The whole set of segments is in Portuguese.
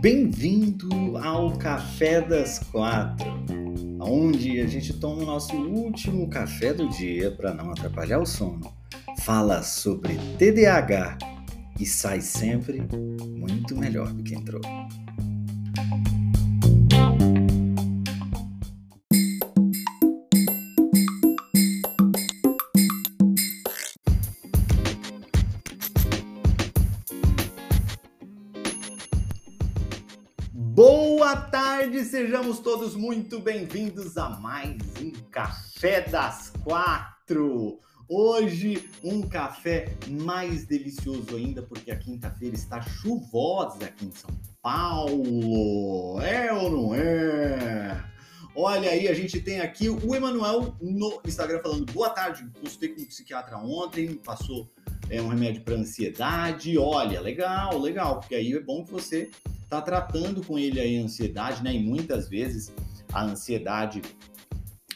Bem-vindo ao Café das Quatro, onde a gente toma o nosso último café do dia para não atrapalhar o sono, fala sobre TDAH e sai sempre muito melhor do que entrou. Sejamos todos muito bem-vindos a mais um Café das Quatro. Hoje, um café mais delicioso ainda, porque a quinta-feira está chuvosa aqui em São Paulo. É ou não é? Olha aí, a gente tem aqui o Emanuel no Instagram falando boa tarde, consultei com um psiquiatra ontem, passou é, um remédio para ansiedade. Olha, legal, legal, porque aí é bom que você está tratando com ele a ansiedade, né? E muitas vezes a ansiedade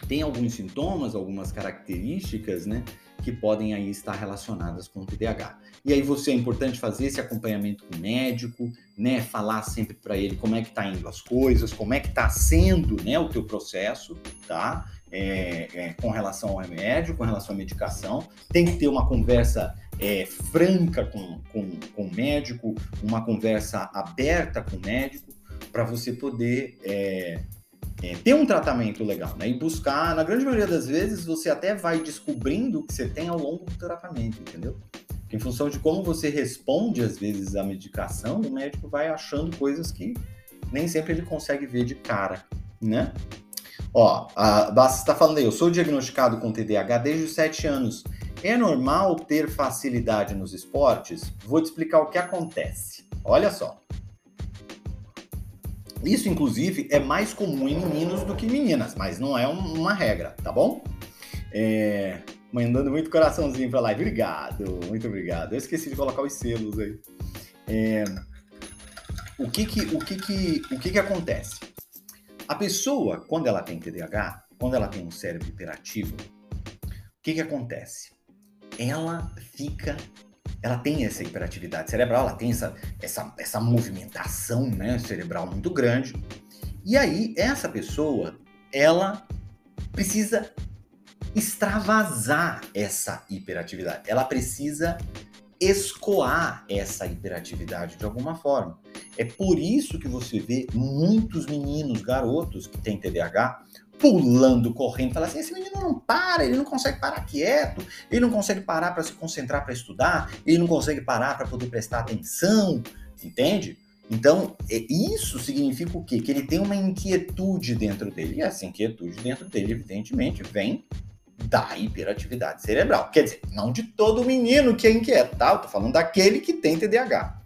tem alguns sintomas, algumas características, né? que podem aí estar relacionadas com o TDAH. E aí você é importante fazer esse acompanhamento com o médico, né, falar sempre para ele como é que tá indo as coisas, como é que tá sendo, né, o teu processo, tá? É, é, com relação ao remédio, com relação à medicação. Tem que ter uma conversa é, franca com, com, com o médico, uma conversa aberta com o médico, para você poder é, é, ter um tratamento legal, né? E buscar, na grande maioria das vezes, você até vai descobrindo o que você tem ao longo do tratamento, entendeu? Em função de como você responde, às vezes, à medicação, o médico vai achando coisas que nem sempre ele consegue ver de cara, né? Ó, a está falando aí, eu sou diagnosticado com TDAH desde os 7 anos. É normal ter facilidade nos esportes? Vou te explicar o que acontece. Olha só. Isso, inclusive, é mais comum em meninos do que meninas, mas não é uma regra, tá bom? É... Mandando muito coraçãozinho pra live. Obrigado, muito obrigado. Eu esqueci de colocar os selos aí. É... O que que, o que que, o que que acontece? A pessoa, quando ela tem TDAH, quando ela tem um cérebro hiperativo, o que que acontece? Ela fica ela tem essa hiperatividade cerebral, ela tem essa, essa, essa movimentação né, cerebral muito grande. E aí, essa pessoa, ela precisa extravasar essa hiperatividade. Ela precisa escoar essa hiperatividade de alguma forma. É por isso que você vê muitos meninos, garotos que têm TDAH, pulando, correndo, fala assim: esse menino não para, ele não consegue parar quieto, ele não consegue parar para se concentrar para estudar, ele não consegue parar para poder prestar atenção, entende? Então, é, isso significa o quê? Que ele tem uma inquietude dentro dele. E essa inquietude dentro dele, evidentemente, vem da hiperatividade cerebral. Quer dizer, não de todo menino que é inquieto, tá? Eu tô falando daquele que tem TDAH.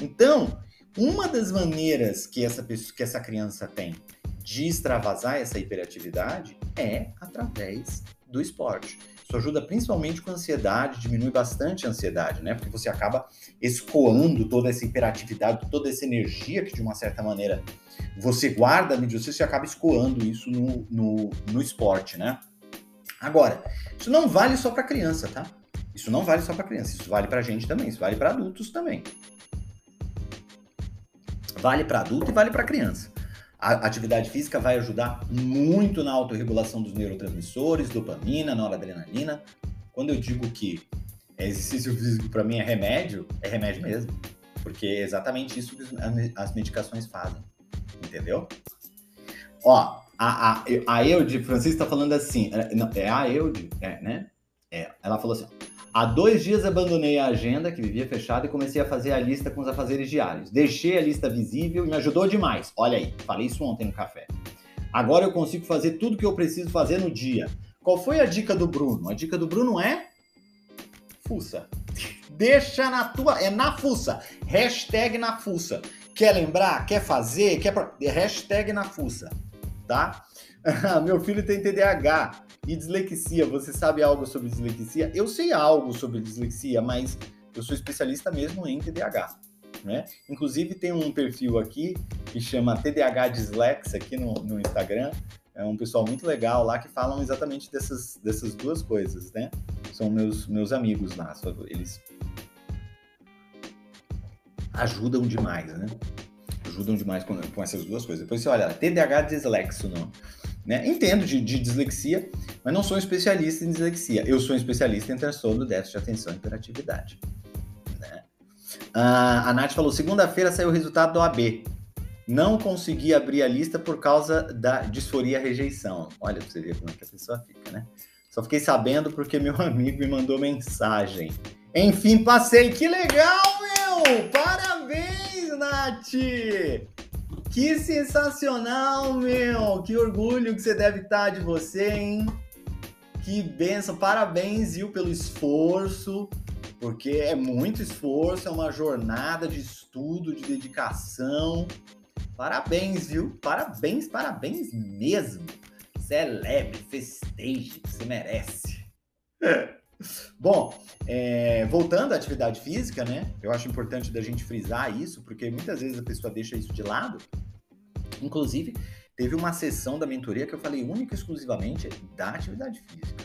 Então, uma das maneiras que essa, pessoa, que essa criança tem de extravasar essa hiperatividade é através do esporte. Isso ajuda principalmente com a ansiedade, diminui bastante a ansiedade, né? Porque você acaba escoando toda essa hiperatividade, toda essa energia que de uma certa maneira você guarda dentro de você, você acaba escoando isso no, no, no esporte, né? Agora, isso não vale só para criança, tá? Isso não vale só para criança, isso vale para gente também, isso vale para adultos também. Vale para adulto e vale para criança. A atividade física vai ajudar muito na autorregulação dos neurotransmissores, dopamina, noradrenalina. Quando eu digo que exercício físico para mim é remédio, é remédio mesmo. Porque é exatamente isso que as medicações fazem. Entendeu? Ó, a, a, a Eude, Francisco está falando assim, é, é a Eude, é, né? É, ela falou assim, Há dois dias abandonei a agenda, que vivia fechada, e comecei a fazer a lista com os afazeres diários. Deixei a lista visível e me ajudou demais. Olha aí, falei isso ontem no café. Agora eu consigo fazer tudo que eu preciso fazer no dia. Qual foi a dica do Bruno? A dica do Bruno é fuça. Deixa na tua. É na fuça. Hashtag na fuça. Quer lembrar? Quer fazer? Quer. Hashtag na fuça. Tá? Meu filho tem TDAH. E dislexia, você sabe algo sobre dislexia? Eu sei algo sobre dislexia, mas eu sou especialista mesmo em TDAH. Né? Inclusive tem um perfil aqui que chama TDAH Dislex aqui no, no Instagram. É um pessoal muito legal lá que falam exatamente dessas, dessas duas coisas, né? são meus, meus amigos lá. Eles ajudam demais, né? Ajudam demais com, com essas duas coisas. Depois você olha, TDAH dislexo, não. Né? Entendo de, de, dislexia, mas não sou especialista em dislexia. Eu sou um especialista em transtorno déficit de atenção e hiperatividade. Né? Ah, a Nath falou: segunda-feira saiu o resultado do AB. Não consegui abrir a lista por causa da disforia rejeição. Olha você ver como é que a pessoa fica, né? Só fiquei sabendo porque meu amigo me mandou mensagem. Enfim, passei. Que legal, meu! Parabéns, Nath! Que sensacional, meu! Que orgulho que você deve estar de você, hein? Que benção! Parabéns, viu, pelo esforço, porque é muito esforço, é uma jornada de estudo, de dedicação. Parabéns, viu? Parabéns, parabéns mesmo. Celebre, festeje, você merece. Bom, é, voltando à atividade física, né? Eu acho importante da gente frisar isso, porque muitas vezes a pessoa deixa isso de lado. Inclusive, teve uma sessão da mentoria que eu falei única e exclusivamente da atividade física.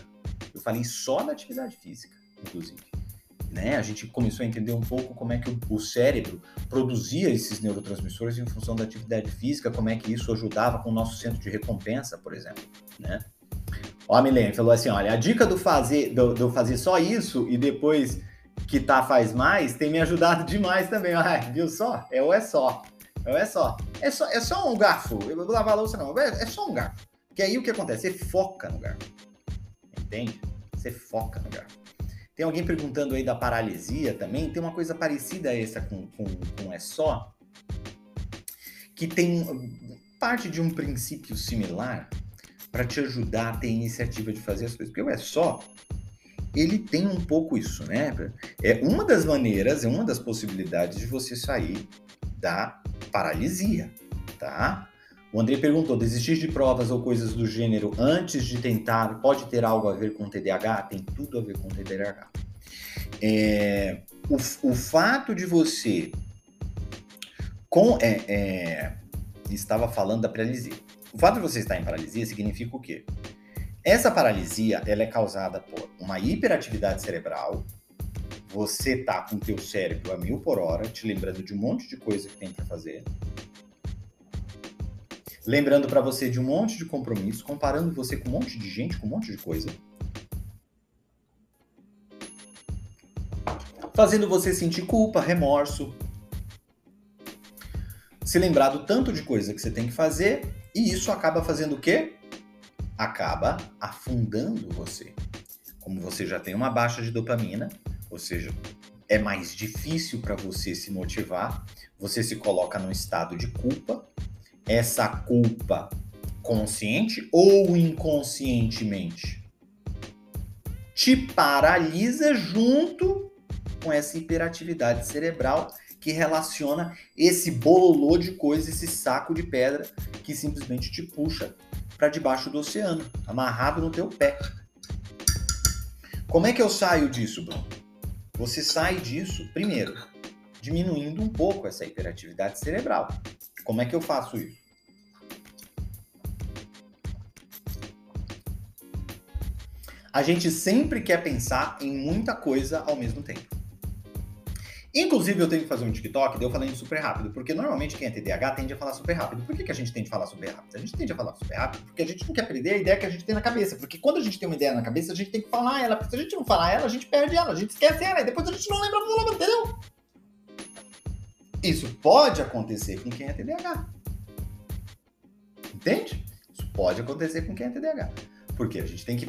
Eu falei só da atividade física, inclusive né? A gente começou a entender um pouco como é que o, o cérebro produzia esses neurotransmissores em função da atividade física, como é que isso ajudava com o nosso centro de recompensa, por exemplo, né? Ó, a Milene falou assim, olha, a dica do fazer, do, do, fazer só isso e depois que tá faz mais tem me ajudado demais também. Ah, viu só? É ou é só. É ou é só. É só, é só um garfo. Eu vou lavar a louça não. É, é só um garfo. Que aí o que acontece? Você foca no garfo. Entende? Você foca no garfo. Tem alguém perguntando aí da paralisia também. Tem uma coisa parecida a essa com, com, com é só, que tem parte de um princípio similar para te ajudar a ter iniciativa de fazer as coisas. Porque o é só, ele tem um pouco isso, né? É uma das maneiras, é uma das possibilidades de você sair da paralisia, tá? O André perguntou: desistir de provas ou coisas do gênero antes de tentar pode ter algo a ver com TDAH? Tem tudo a ver com TDAH. É, o, o fato de você com é, é, estava falando da paralisia. O fato de você estar em paralisia significa o quê? Essa paralisia ela é causada por uma hiperatividade cerebral. Você tá com o teu cérebro a mil por hora, te lembrando de um monte de coisa que tem para fazer lembrando para você de um monte de compromisso, comparando você com um monte de gente, com um monte de coisa. Fazendo você sentir culpa, remorso. Se lembrar do tanto de coisa que você tem que fazer, e isso acaba fazendo o quê? Acaba afundando você. Como você já tem uma baixa de dopamina, ou seja, é mais difícil para você se motivar, você se coloca num estado de culpa, essa culpa consciente ou inconscientemente te paralisa junto com essa hiperatividade cerebral que relaciona esse bololô de coisa, esse saco de pedra que simplesmente te puxa para debaixo do oceano, amarrado no teu pé. Como é que eu saio disso, Bruno? Você sai disso, primeiro, diminuindo um pouco essa hiperatividade cerebral. Como é que eu faço isso? A gente sempre quer pensar em muita coisa ao mesmo tempo. Inclusive, eu tenho que fazer um TikTok, deu falando super rápido, porque normalmente quem é TDAH tende a falar super rápido. Por que, que a gente tende a falar super rápido? A gente tende a falar super rápido porque a gente não quer perder a ideia que a gente tem na cabeça. Porque quando a gente tem uma ideia na cabeça, a gente tem que falar ela. Porque se a gente não falar ela, a gente perde ela, a gente esquece ela, e depois a gente não lembra do nome, entendeu? Isso pode acontecer com quem é TDAH. Entende? Isso pode acontecer com quem é TDAH. Porque a gente tem que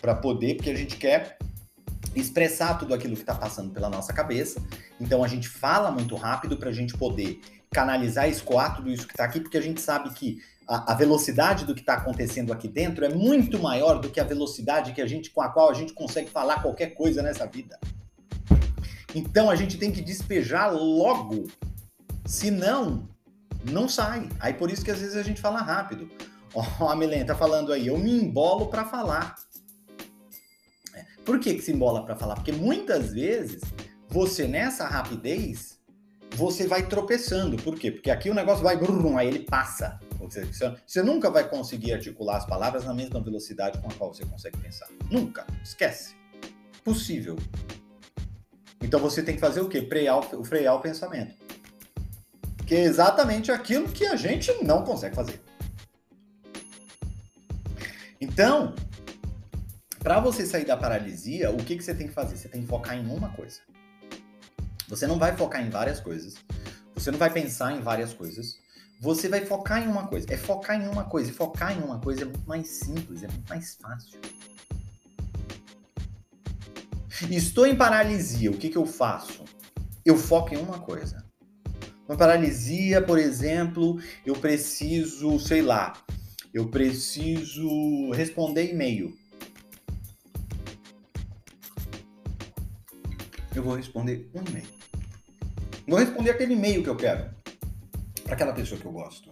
para poder, porque a gente quer expressar tudo aquilo que está passando pela nossa cabeça. Então a gente fala muito rápido para a gente poder canalizar, escoar tudo isso que está aqui, porque a gente sabe que a, a velocidade do que está acontecendo aqui dentro é muito maior do que a velocidade que a gente com a qual a gente consegue falar qualquer coisa nessa vida. Então a gente tem que despejar logo, senão não sai. Aí por isso que às vezes a gente fala rápido. Ó, oh, a Milene tá falando aí, eu me embolo para falar. Por que que se embola para falar? Porque muitas vezes você nessa rapidez você vai tropeçando. Por quê? Porque aqui o negócio vai, brum, aí ele passa. Você nunca vai conseguir articular as palavras na mesma velocidade com a qual você consegue pensar. Nunca. Esquece. Possível. Então você tem que fazer o quê? Frear o, frear o pensamento. Que é exatamente aquilo que a gente não consegue fazer. Então, para você sair da paralisia, o que, que você tem que fazer? Você tem que focar em uma coisa. Você não vai focar em várias coisas. Você não vai pensar em várias coisas. Você vai focar em uma coisa. É focar em uma coisa. E focar em uma coisa é muito mais simples, é muito mais fácil. Estou em paralisia, o que, que eu faço? Eu foco em uma coisa. Uma paralisia, por exemplo, eu preciso, sei lá, eu preciso responder e-mail. Eu vou responder um e-mail. Vou responder aquele e-mail que eu quero para aquela pessoa que eu gosto.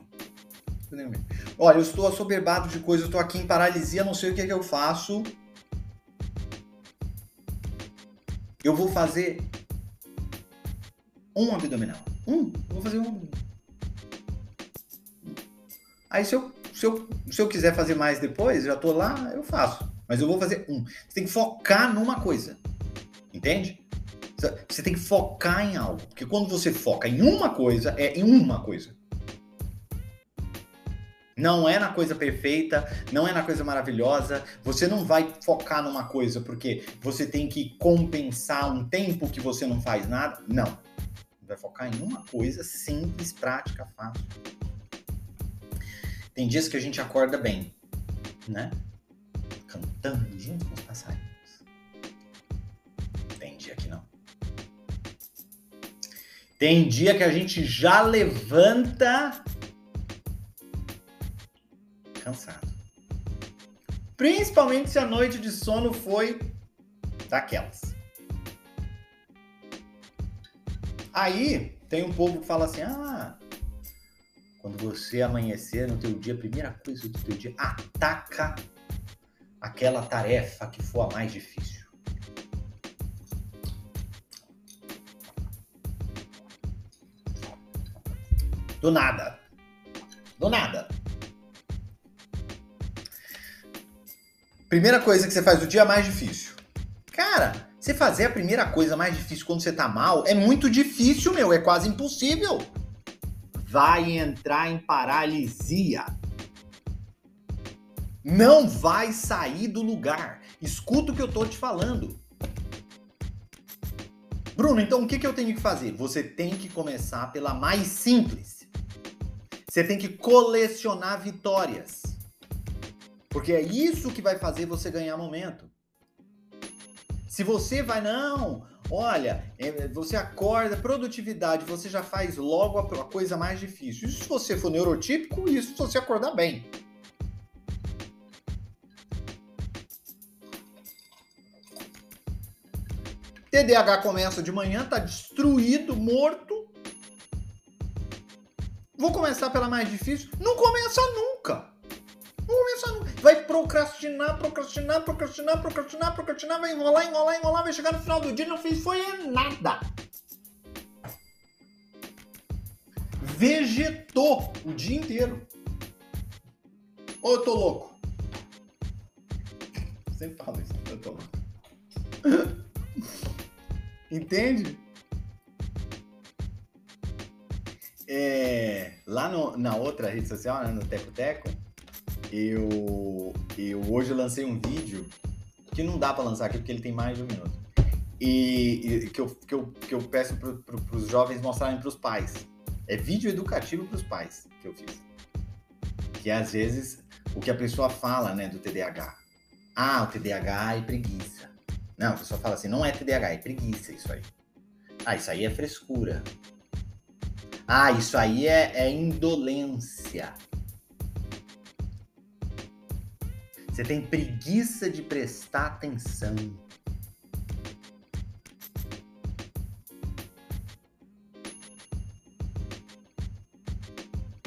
Olha, eu estou assoberbado de coisas, estou aqui em paralisia, não sei o que, é que eu faço. Eu vou fazer um abdominal. Um, vou fazer um. Aí se eu, se eu, se eu quiser fazer mais depois, já estou lá, eu faço. Mas eu vou fazer um. Você tem que focar numa coisa. Entende? Você tem que focar em algo. Porque quando você foca em uma coisa, é em uma coisa. Não é na coisa perfeita, não é na coisa maravilhosa. Você não vai focar numa coisa porque você tem que compensar um tempo que você não faz nada. Não. Vai focar em uma coisa simples, prática, fácil. Tem dias que a gente acorda bem, né? Cantando junto com os passarinhos. Tem dia que a gente já levanta cansado. Principalmente se a noite de sono foi daquelas. Aí tem um povo que fala assim: "Ah, quando você amanhecer no teu dia, a primeira coisa do teu dia, ataca aquela tarefa que for a mais difícil. Do nada. Do nada. Primeira coisa que você faz o dia mais difícil. Cara, você fazer a primeira coisa mais difícil quando você tá mal é muito difícil, meu. É quase impossível. Vai entrar em paralisia. Não vai sair do lugar. Escuta o que eu tô te falando. Bruno, então o que, que eu tenho que fazer? Você tem que começar pela mais simples. Você tem que colecionar vitórias. Porque é isso que vai fazer você ganhar momento. Se você vai, não, olha, é, você acorda, produtividade, você já faz logo a coisa mais difícil. Isso se você for neurotípico, isso se você acordar bem. TDAH começa de manhã, tá destruído, morto, Vou começar pela mais difícil? Não começa nunca. Não começa nunca. Vai procrastinar, procrastinar, procrastinar, procrastinar, procrastinar, vai enrolar, enrolar, enrolar, vai chegar no final do dia e não fez foi nada. Vegetou o dia inteiro. Ou eu tô louco? Sempre falo isso, eu tô louco. Entende? É, lá no, na outra rede social, né, no Teco Teco, eu, eu hoje lancei um vídeo que não dá para lançar aqui porque ele tem mais de um minuto. E, e que, eu, que, eu, que eu peço para pro, os jovens mostrarem para os pais. É vídeo educativo para os pais que eu fiz. Que às vezes o que a pessoa fala né, do TDAH. Ah, o TDAH é preguiça. Não, a pessoa fala assim, não é TDAH, é preguiça isso aí. Ah, isso aí é frescura. Ah, isso aí é, é indolência. Você tem preguiça de prestar atenção.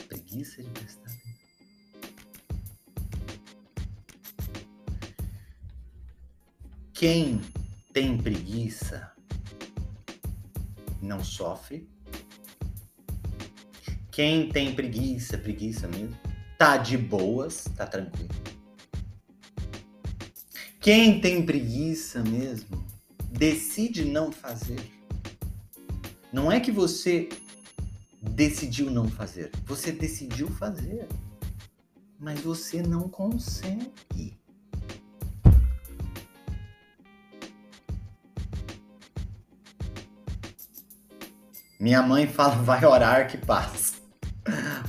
Preguiça de prestar atenção. Quem tem preguiça não sofre quem tem preguiça, preguiça mesmo, tá de boas, tá tranquilo. Quem tem preguiça mesmo, decide não fazer. Não é que você decidiu não fazer, você decidiu fazer, mas você não consegue. Minha mãe fala, vai orar que passa.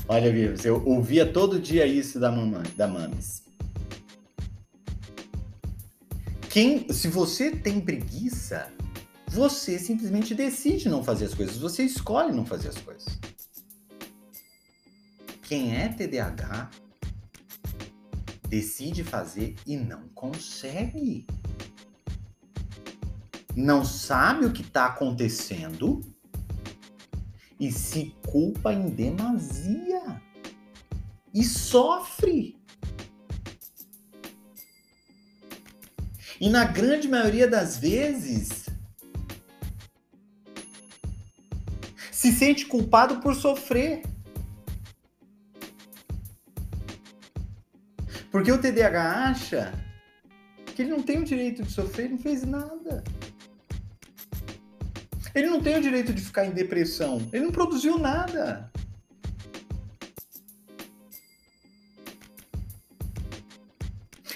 Olha, Vivos, eu ouvia todo dia isso da mamãe, da mames. Quem, se você tem preguiça, você simplesmente decide não fazer as coisas, você escolhe não fazer as coisas. Quem é TDAH decide fazer e não consegue. Não sabe o que está acontecendo e se culpa em demasia e sofre. E na grande maioria das vezes se sente culpado por sofrer. Porque o TDAH acha que ele não tem o direito de sofrer, ele não fez nada. Ele não tem o direito de ficar em depressão. Ele não produziu nada.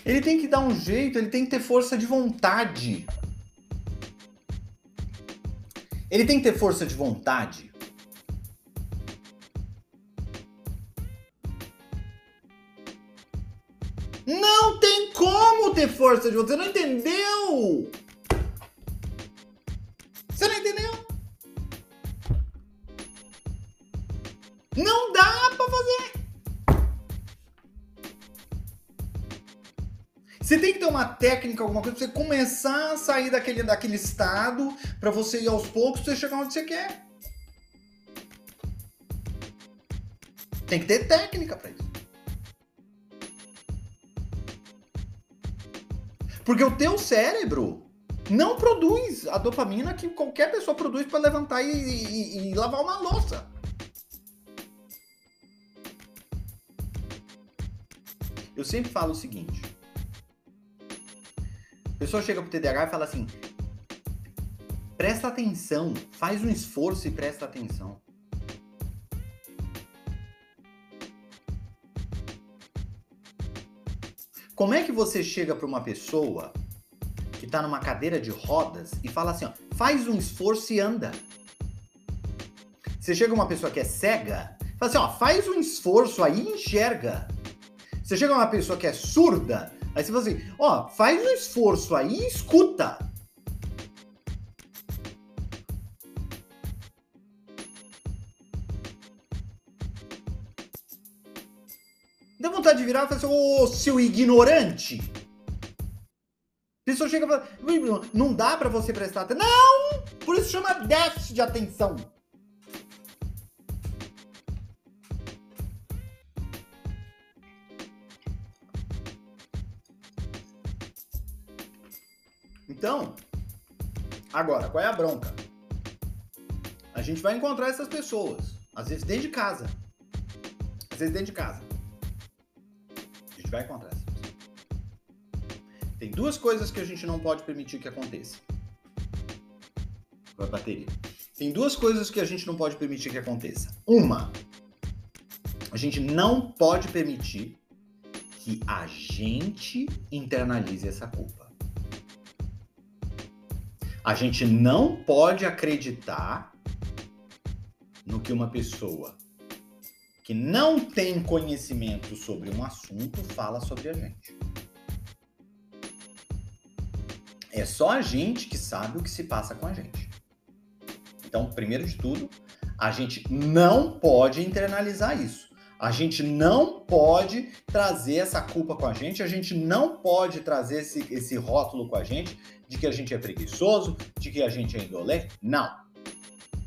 Ele tem que dar um jeito, ele tem que ter força de vontade. Ele tem que ter força de vontade. Não tem como ter força de vontade. Você não entendeu? Uma técnica, alguma coisa, pra você começar a sair daquele, daquele estado, para você ir aos poucos, você chegar onde você quer. Tem que ter técnica para isso. Porque o teu cérebro não produz a dopamina que qualquer pessoa produz para levantar e, e, e, lavar uma louça. Eu sempre falo o seguinte: pessoa chega pro TDAH e fala assim: presta atenção, faz um esforço e presta atenção. Como é que você chega para uma pessoa que tá numa cadeira de rodas e fala assim, ó, faz um esforço e anda. Você chega uma pessoa que é cega, fala assim, ó, faz um esforço aí e enxerga. Você chega uma pessoa que é surda, aí você fala assim, ó, faz um esforço aí e escuta. Dá vontade de virar e falar assim, ô seu ignorante! A pessoa chega e fala, não dá para você prestar atenção. Não! Por isso chama déficit de atenção. Então, agora, qual é a bronca? A gente vai encontrar essas pessoas, às vezes dentro de casa. Às vezes dentro de casa. A gente vai encontrar. Tem duas coisas que a gente não pode permitir que aconteça. Com a bateria. Tem duas coisas que a gente não pode permitir que aconteça. Uma, a gente não pode permitir que a gente internalize essa culpa. A gente não pode acreditar no que uma pessoa que não tem conhecimento sobre um assunto fala sobre a gente. É só a gente que sabe o que se passa com a gente. Então, primeiro de tudo, a gente não pode internalizar isso. A gente não pode trazer essa culpa com a gente, a gente não pode trazer esse, esse rótulo com a gente de que a gente é preguiçoso, de que a gente é indolente. Não.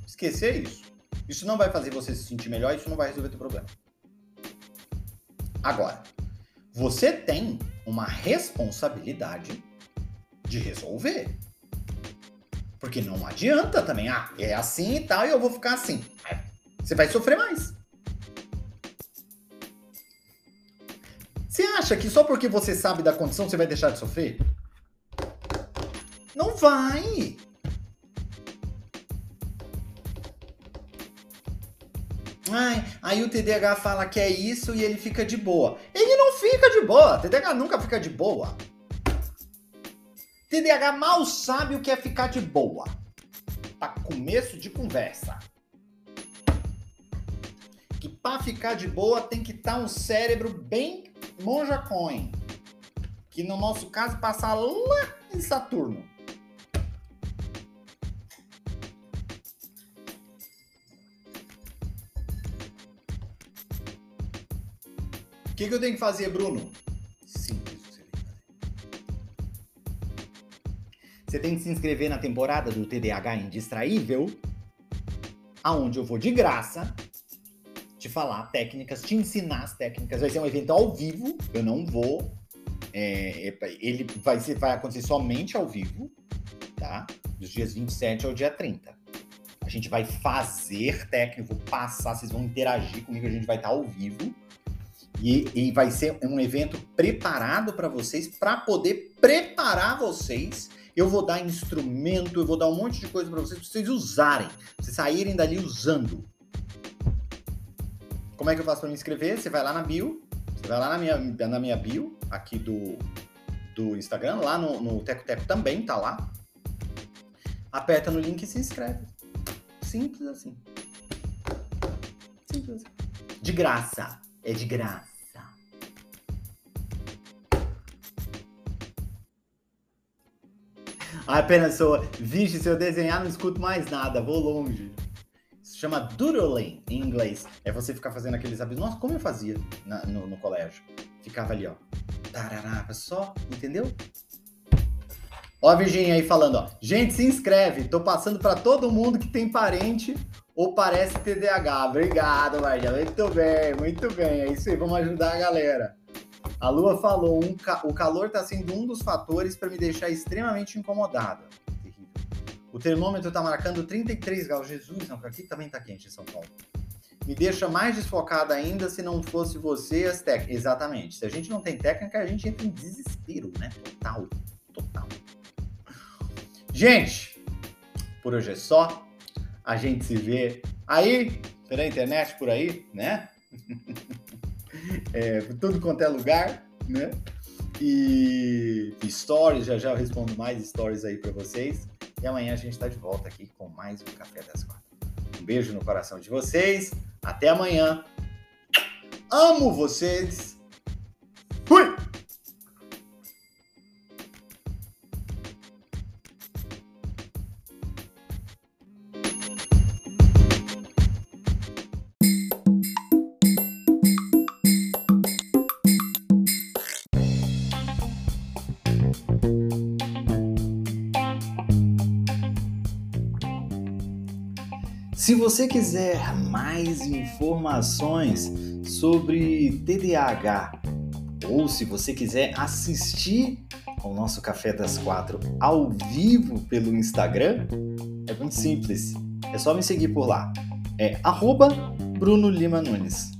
Esquecer isso. Isso não vai fazer você se sentir melhor, isso não vai resolver teu problema. Agora, você tem uma responsabilidade de resolver. Porque não adianta também, ah, é assim e tal, e eu vou ficar assim. Você vai sofrer mais. Acha que só porque você sabe da condição você vai deixar de sofrer? Não vai! Ai, aí o TDAH fala que é isso e ele fica de boa. Ele não fica de boa. TDAH nunca fica de boa. TDAH mal sabe o que é ficar de boa. Para começo de conversa. Que para ficar de boa tem que estar tá um cérebro bem monja coin. Que no nosso caso passa lá em Saturno. O que, que eu tenho que fazer, Bruno? Você tem que se inscrever na temporada do TDAH Indistraível, aonde eu vou de graça te falar técnicas, te ensinar as técnicas. Vai ser um evento ao vivo, eu não vou. É, ele vai, ser, vai acontecer somente ao vivo, tá? Dos dias 27 ao dia 30. A gente vai fazer técnica, vou passar, vocês vão interagir comigo, a gente vai estar ao vivo. E, e vai ser um evento preparado para vocês, para poder preparar vocês eu vou dar instrumento, eu vou dar um monte de coisa para vocês, pra vocês usarem, pra vocês saírem dali usando. Como é que eu faço para me inscrever? Você vai lá na bio, você vai lá na minha, na minha bio, aqui do, do Instagram, lá no, no Teco Teco também tá lá. Aperta no link e se inscreve. Simples assim. Simples assim. De graça. É de graça. Aí a pessoa, vixe, se eu desenhar não escuto mais nada, vou longe. Chama doodling em inglês. É você ficar fazendo aqueles hábitos. Nossa, como eu fazia na, no, no, colégio. Ficava ali, ó. Tarará, só, entendeu? Ó a Virginia aí falando, ó. Gente, se inscreve. Tô passando para todo mundo que tem parente ou parece TDAH. Obrigado, Maria. Muito bem, muito bem. É isso aí, vamos ajudar a galera. A Lua falou: um ca... o calor está sendo um dos fatores para me deixar extremamente incomodada. O termômetro está marcando 33 graus. Jesus, não, aqui também está quente em São Paulo. Me deixa mais desfocada ainda se não fosse você as técnicas. Exatamente. Se a gente não tem técnica, a gente entra em desespero, né? Total. Total. Gente, por hoje é só. A gente se vê aí pela internet por aí, né? é, tudo quanto é lugar, né? E, stories, já já eu respondo mais stories aí para vocês. E amanhã a gente está de volta aqui com mais um Café das Quatro. Um beijo no coração de vocês. Até amanhã. Amo vocês. Se você quiser mais informações sobre TDAH ou se você quiser assistir ao nosso Café das Quatro ao vivo pelo Instagram, é muito simples. É só me seguir por lá. É arroba Bruno Lima Nunes.